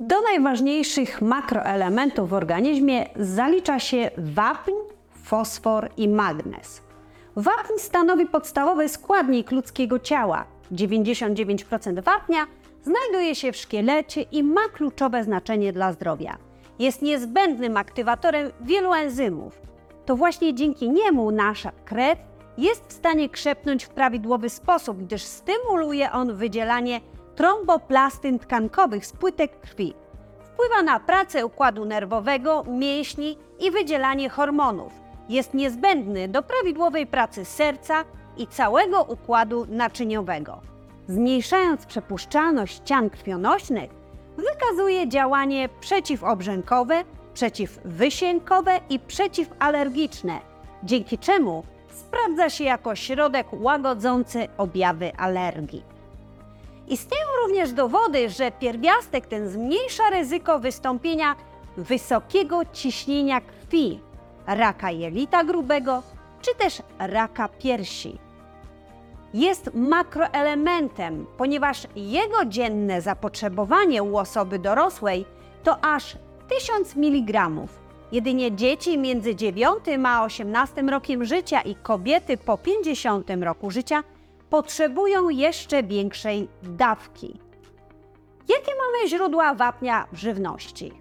Do najważniejszych makroelementów w organizmie zalicza się wapń, fosfor i magnez. Wapń stanowi podstawowy składnik ludzkiego ciała. 99% wapnia znajduje się w szkielecie i ma kluczowe znaczenie dla zdrowia. Jest niezbędnym aktywatorem wielu enzymów. To właśnie dzięki niemu nasza krew jest w stanie krzepnąć w prawidłowy sposób, gdyż stymuluje on wydzielanie tromboplastyn tkankowych z płytek krwi. Wpływa na pracę układu nerwowego, mięśni i wydzielanie hormonów. Jest niezbędny do prawidłowej pracy serca i całego układu naczyniowego. Zmniejszając przepuszczalność ścian krwionośnych, wykazuje działanie przeciwobrzękowe, przeciwwysiękowe i przeciwalergiczne, dzięki czemu sprawdza się jako środek łagodzący objawy alergii. Istnieją również dowody, że pierwiastek ten zmniejsza ryzyko wystąpienia wysokiego ciśnienia krwi, raka jelita grubego czy też raka piersi. Jest makroelementem, ponieważ jego dzienne zapotrzebowanie u osoby dorosłej to aż 1000 mg. Jedynie dzieci między 9 a 18 rokiem życia i kobiety po 50 roku życia potrzebują jeszcze większej dawki. Jakie mamy źródła wapnia w żywności?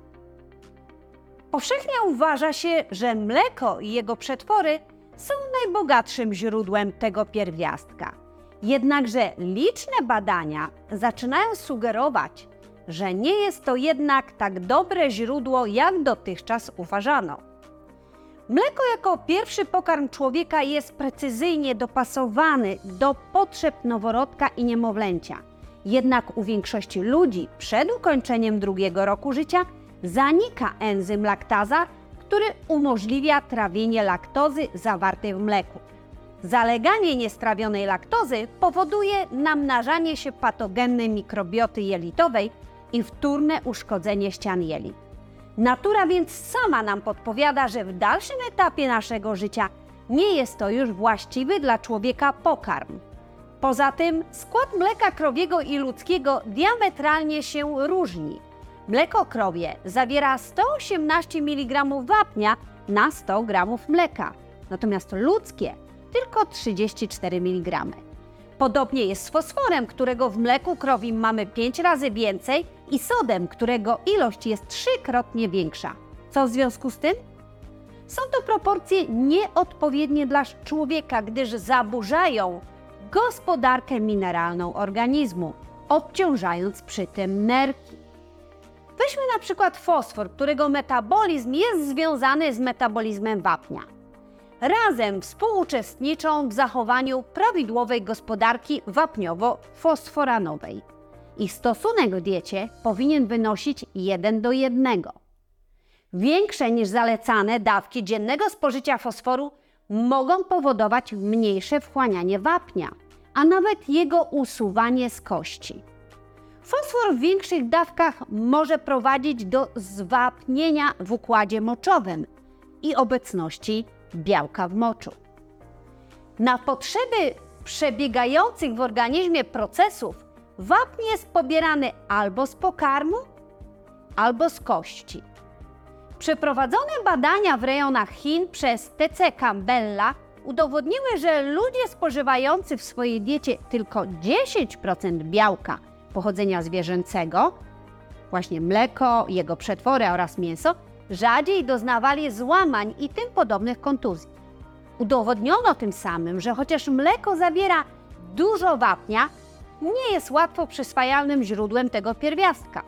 Powszechnie uważa się, że mleko i jego przetwory są najbogatszym źródłem tego pierwiastka. Jednakże liczne badania zaczynają sugerować, że nie jest to jednak tak dobre źródło, jak dotychczas uważano. Mleko jako pierwszy pokarm człowieka jest precyzyjnie dopasowany do potrzeb noworodka i niemowlęcia. Jednak u większości ludzi przed ukończeniem drugiego roku życia zanika enzym laktaza, który umożliwia trawienie laktozy zawartej w mleku. Zaleganie niestrawionej laktozy powoduje namnażanie się patogennej mikrobioty jelitowej i wtórne uszkodzenie ścian jelit. Natura więc sama nam podpowiada, że w dalszym etapie naszego życia nie jest to już właściwy dla człowieka pokarm. Poza tym skład mleka krowiego i ludzkiego diametralnie się różni. Mleko krowie zawiera 118 mg wapnia na 100 g mleka, natomiast ludzkie tylko 34 mg. Podobnie jest z fosforem, którego w mleku krowim mamy 5 razy więcej i sodem, którego ilość jest trzykrotnie większa. Co w związku z tym? Są to proporcje nieodpowiednie dla człowieka, gdyż zaburzają gospodarkę mineralną organizmu, obciążając przy tym nerki. Weźmy na przykład fosfor, którego metabolizm jest związany z metabolizmem wapnia. Razem współuczestniczą w zachowaniu prawidłowej gospodarki wapniowo-fosforanowej. Ich stosunek w diecie powinien wynosić 1 do 1. Większe niż zalecane dawki dziennego spożycia fosforu mogą powodować mniejsze wchłanianie wapnia, a nawet jego usuwanie z kości. Fosfor w większych dawkach może prowadzić do zwapnienia w układzie moczowym i obecności białka w moczu. Na potrzeby przebiegających w organizmie procesów wapń jest pobierany albo z pokarmu, albo z kości. Przeprowadzone badania w rejonach Chin przez TC Campbella udowodniły, że ludzie spożywający w swojej diecie tylko 10% białka pochodzenia zwierzęcego, właśnie mleko, jego przetwory oraz mięso, rzadziej doznawali złamań i tym podobnych kontuzji. Udowodniono tym samym, że chociaż mleko zawiera dużo wapnia, nie jest łatwo przyswajalnym źródłem tego pierwiastka.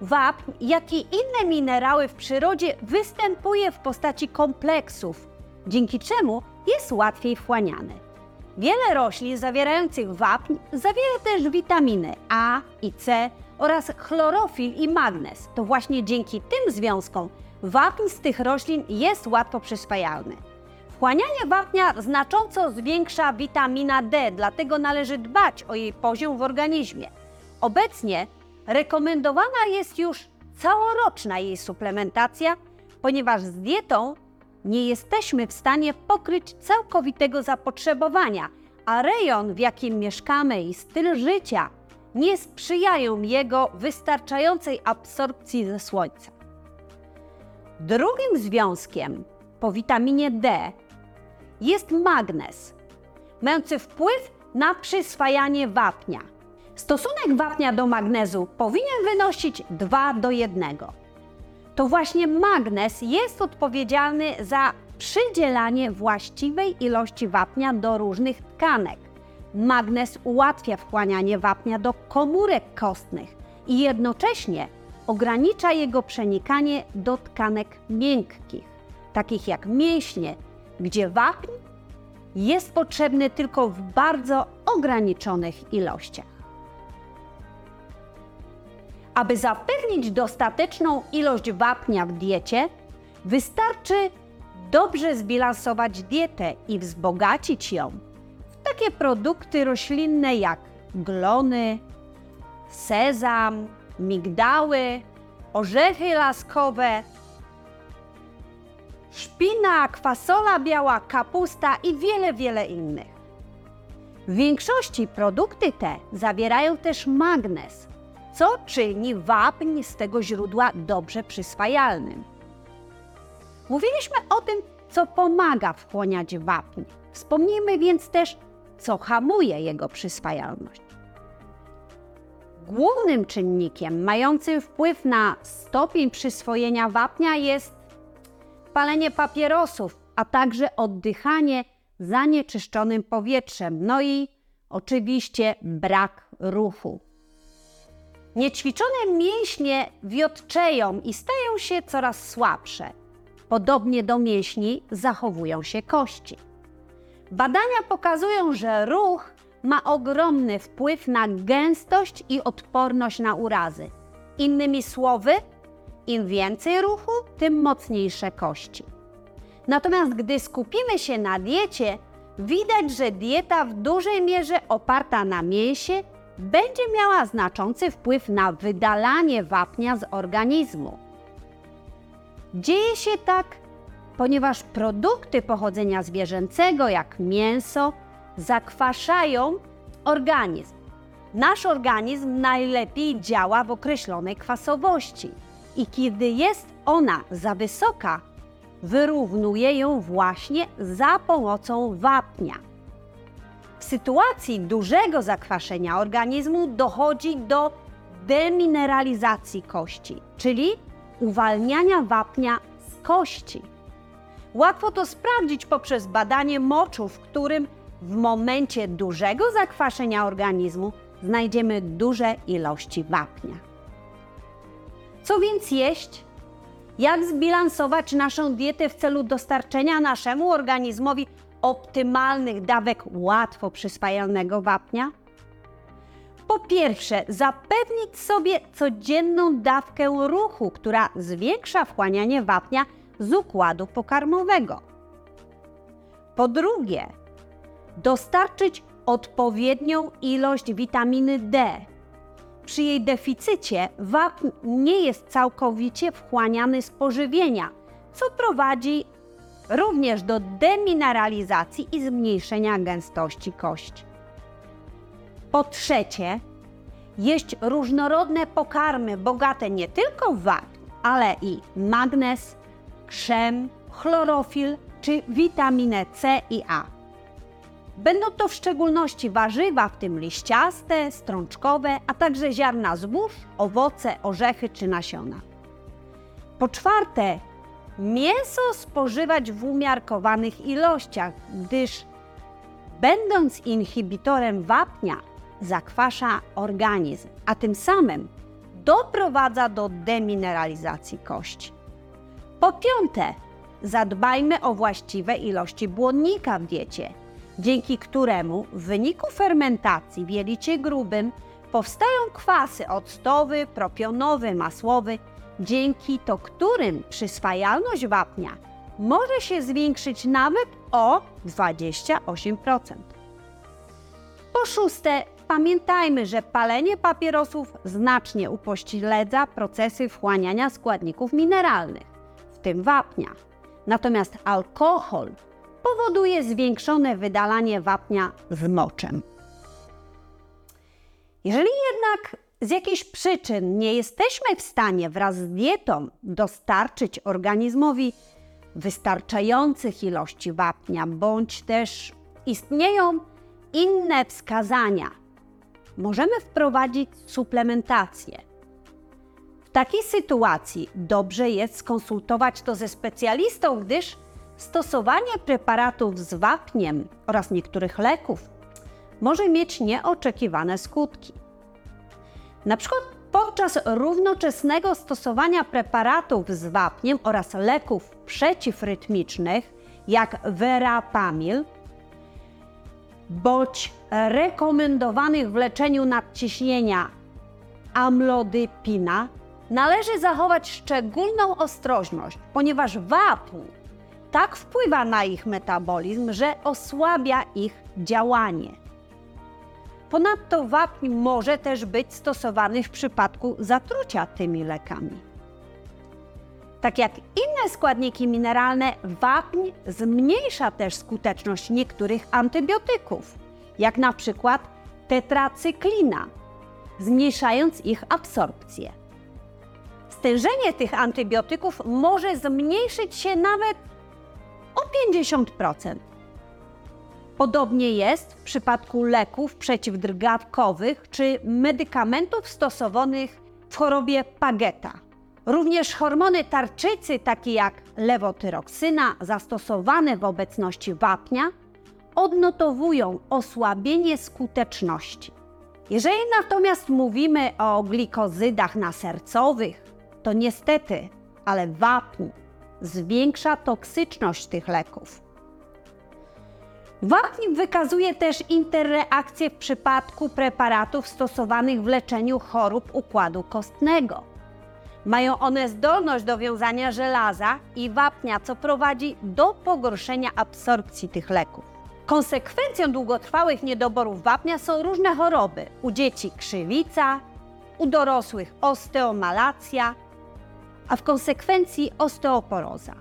Wapń, jak i inne minerały w przyrodzie, występuje w postaci kompleksów, dzięki czemu jest łatwiej wchłaniany. Wiele roślin zawierających wapń zawiera też witaminy A i C oraz chlorofil i magnez. To właśnie dzięki tym związkom wapń z tych roślin jest łatwo przyswajalny. Wchłanianie wapnia znacząco zwiększa witamina D, dlatego należy dbać o jej poziom w organizmie. Obecnie rekomendowana jest już całoroczna jej suplementacja, ponieważ z dietą nie jesteśmy w stanie pokryć całkowitego zapotrzebowania, a rejon, w jakim mieszkamy i styl życia nie sprzyjają jego wystarczającej absorpcji ze słońca. Drugim związkiem po witaminie D jest magnez, mający wpływ na przyswajanie wapnia. Stosunek wapnia do magnezu powinien wynosić 2 do 1. To właśnie magnez jest odpowiedzialny za przydzielanie właściwej ilości wapnia do różnych tkanek. Magnez ułatwia wchłanianie wapnia do komórek kostnych i jednocześnie ogranicza jego przenikanie do tkanek miękkich, takich jak mięśnie, gdzie wapń jest potrzebny tylko w bardzo ograniczonych ilościach. Aby zapewnić dostateczną ilość wapnia w diecie, wystarczy dobrze zbilansować dietę i wzbogacić ją takie produkty roślinne jak glony, sezam, migdały, orzechy laskowe, szpinak, fasola biała, kapusta i wiele, wiele innych. W większości produkty te zawierają też magnez, co czyni wapń z tego źródła dobrze przyswajalnym. Mówiliśmy o tym, co pomaga wchłaniać wapń. Wspomnijmy więc też, co hamuje jego przyswajalność. Głównym czynnikiem mającym wpływ na stopień przyswojenia wapnia jest palenie papierosów, a także oddychanie zanieczyszczonym powietrzem, no i oczywiście brak ruchu. Niećwiczone mięśnie wiotczeją i stają się coraz słabsze. Podobnie do mięśni zachowują się kości. Badania pokazują, że ruch ma ogromny wpływ na gęstość i odporność na urazy. Innymi słowy, im więcej ruchu, tym mocniejsze kości. Natomiast gdy skupimy się na diecie, widać, że dieta w dużej mierze oparta na mięsie będzie miała znaczący wpływ na wydalanie wapnia z organizmu. Dzieje się tak, ponieważ produkty pochodzenia zwierzęcego, jak mięso, zakwaszają organizm. Nasz organizm najlepiej działa w określonej kwasowości i kiedy jest ona za wysoka, wyrównuje ją właśnie za pomocą wapnia. W sytuacji dużego zakwaszenia organizmu dochodzi do demineralizacji kości, czyli uwalniania wapnia z kości. Łatwo to sprawdzić poprzez badanie moczu, w którym w momencie dużego zakwaszenia organizmu znajdziemy duże ilości wapnia. Co więc jeść? Jak zbilansować naszą dietę w celu dostarczenia naszemu organizmowi optymalnych dawek łatwo przyswajalnego wapnia? Po pierwsze, zapewnić sobie codzienną dawkę ruchu, która zwiększa wchłanianie wapnia z układu pokarmowego. Po drugie, dostarczyć odpowiednią ilość witaminy D. Przy jej deficycie wapń nie jest całkowicie wchłaniany z pożywienia, co prowadzi również do demineralizacji i zmniejszenia gęstości kości. Po trzecie, jeść różnorodne pokarmy bogate nie tylko w wapń, ale i magnez, krzem, chlorofil czy witaminę C i A. Będą to w szczególności warzywa, w tym liściaste, strączkowe, a także ziarna zbóż, owoce, orzechy czy nasiona. Po czwarte, mięso spożywać w umiarkowanych ilościach, gdyż będąc inhibitorem wapnia, zakwasza organizm, a tym samym doprowadza do demineralizacji kości. Po piąte, zadbajmy o właściwe ilości błonnika w diecie, dzięki któremu w wyniku fermentacji w jelicie grubym powstają kwasy octowy, propionowy, masłowy, dzięki to którym przyswajalność wapnia może się zwiększyć nawet o 28%. Po szóste, pamiętajmy, że palenie papierosów znacznie upośledza procesy wchłaniania składników mineralnych, tym wapnia. Natomiast alkohol powoduje zwiększone wydalanie wapnia z moczem. Jeżeli jednak z jakichś przyczyn nie jesteśmy w stanie wraz z dietą dostarczyć organizmowi wystarczających ilości wapnia, bądź też istnieją inne wskazania, możemy wprowadzić suplementację. Takiej sytuacji dobrze jest skonsultować to ze specjalistą, gdyż stosowanie preparatów z wapniem oraz niektórych leków może mieć nieoczekiwane skutki. Na przykład podczas równoczesnego stosowania preparatów z wapniem oraz leków przeciwrytmicznych, jak verapamil, bądź rekomendowanych w leczeniu nadciśnienia amlodypina, należy zachować szczególną ostrożność, ponieważ wapń tak wpływa na ich metabolizm, że osłabia ich działanie. Ponadto wapń może też być stosowany w przypadku zatrucia tymi lekami. Tak jak inne składniki mineralne, wapń zmniejsza też skuteczność niektórych antybiotyków, jak na przykład tetracyklina, zmniejszając ich absorpcję. Stężenie tych antybiotyków może zmniejszyć się nawet o 50%. Podobnie jest w przypadku leków przeciwdrgawkowych czy medykamentów stosowanych w chorobie Pageta. Również hormony tarczycy, takie jak lewotyroksyna, zastosowane w obecności wapnia, odnotowują osłabienie skuteczności. Jeżeli natomiast mówimy o glikozydach nasercowych, to niestety, ale wapń zwiększa toksyczność tych leków. Wapń wykazuje też interreakcje w przypadku preparatów stosowanych w leczeniu chorób układu kostnego. Mają one zdolność do wiązania żelaza i wapnia, co prowadzi do pogorszenia absorpcji tych leków. Konsekwencją długotrwałych niedoborów wapnia są różne choroby. U dzieci krzywica, u dorosłych osteomalacja, a w konsekwencji osteoporoza.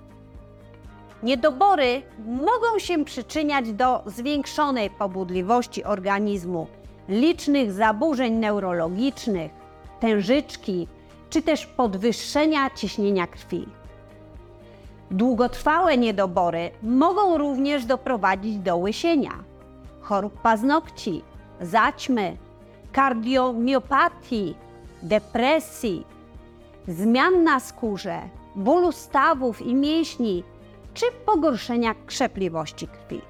Niedobory mogą się przyczyniać do zwiększonej pobudliwości organizmu, licznych zaburzeń neurologicznych, tężyczki czy też podwyższenia ciśnienia krwi. Długotrwałe niedobory mogą również doprowadzić do łysienia, chorób paznokci, zaćmy, kardiomiopatii, depresji, zmian na skórze, bólu stawów i mięśni czy pogorszenia krzepliwości krwi.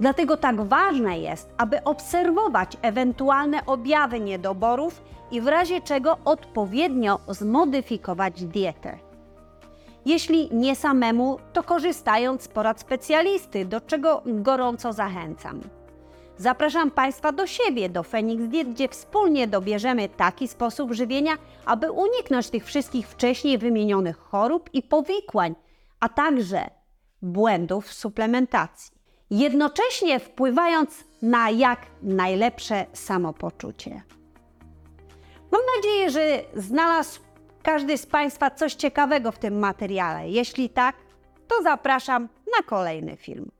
Dlatego tak ważne jest, aby obserwować ewentualne objawy niedoborów i w razie czego odpowiednio zmodyfikować dietę. Jeśli nie samemu, to korzystając z porad specjalisty, do czego gorąco zachęcam. Zapraszam Państwa do siebie, do Phoenix Diet, gdzie wspólnie dobierzemy taki sposób żywienia, aby uniknąć tych wszystkich wcześniej wymienionych chorób i powikłań, a także błędów w suplementacji, jednocześnie wpływając na jak najlepsze samopoczucie. Mam nadzieję, że znalazł każdy z Państwa coś ciekawego w tym materiale. Jeśli tak, to zapraszam na kolejny film.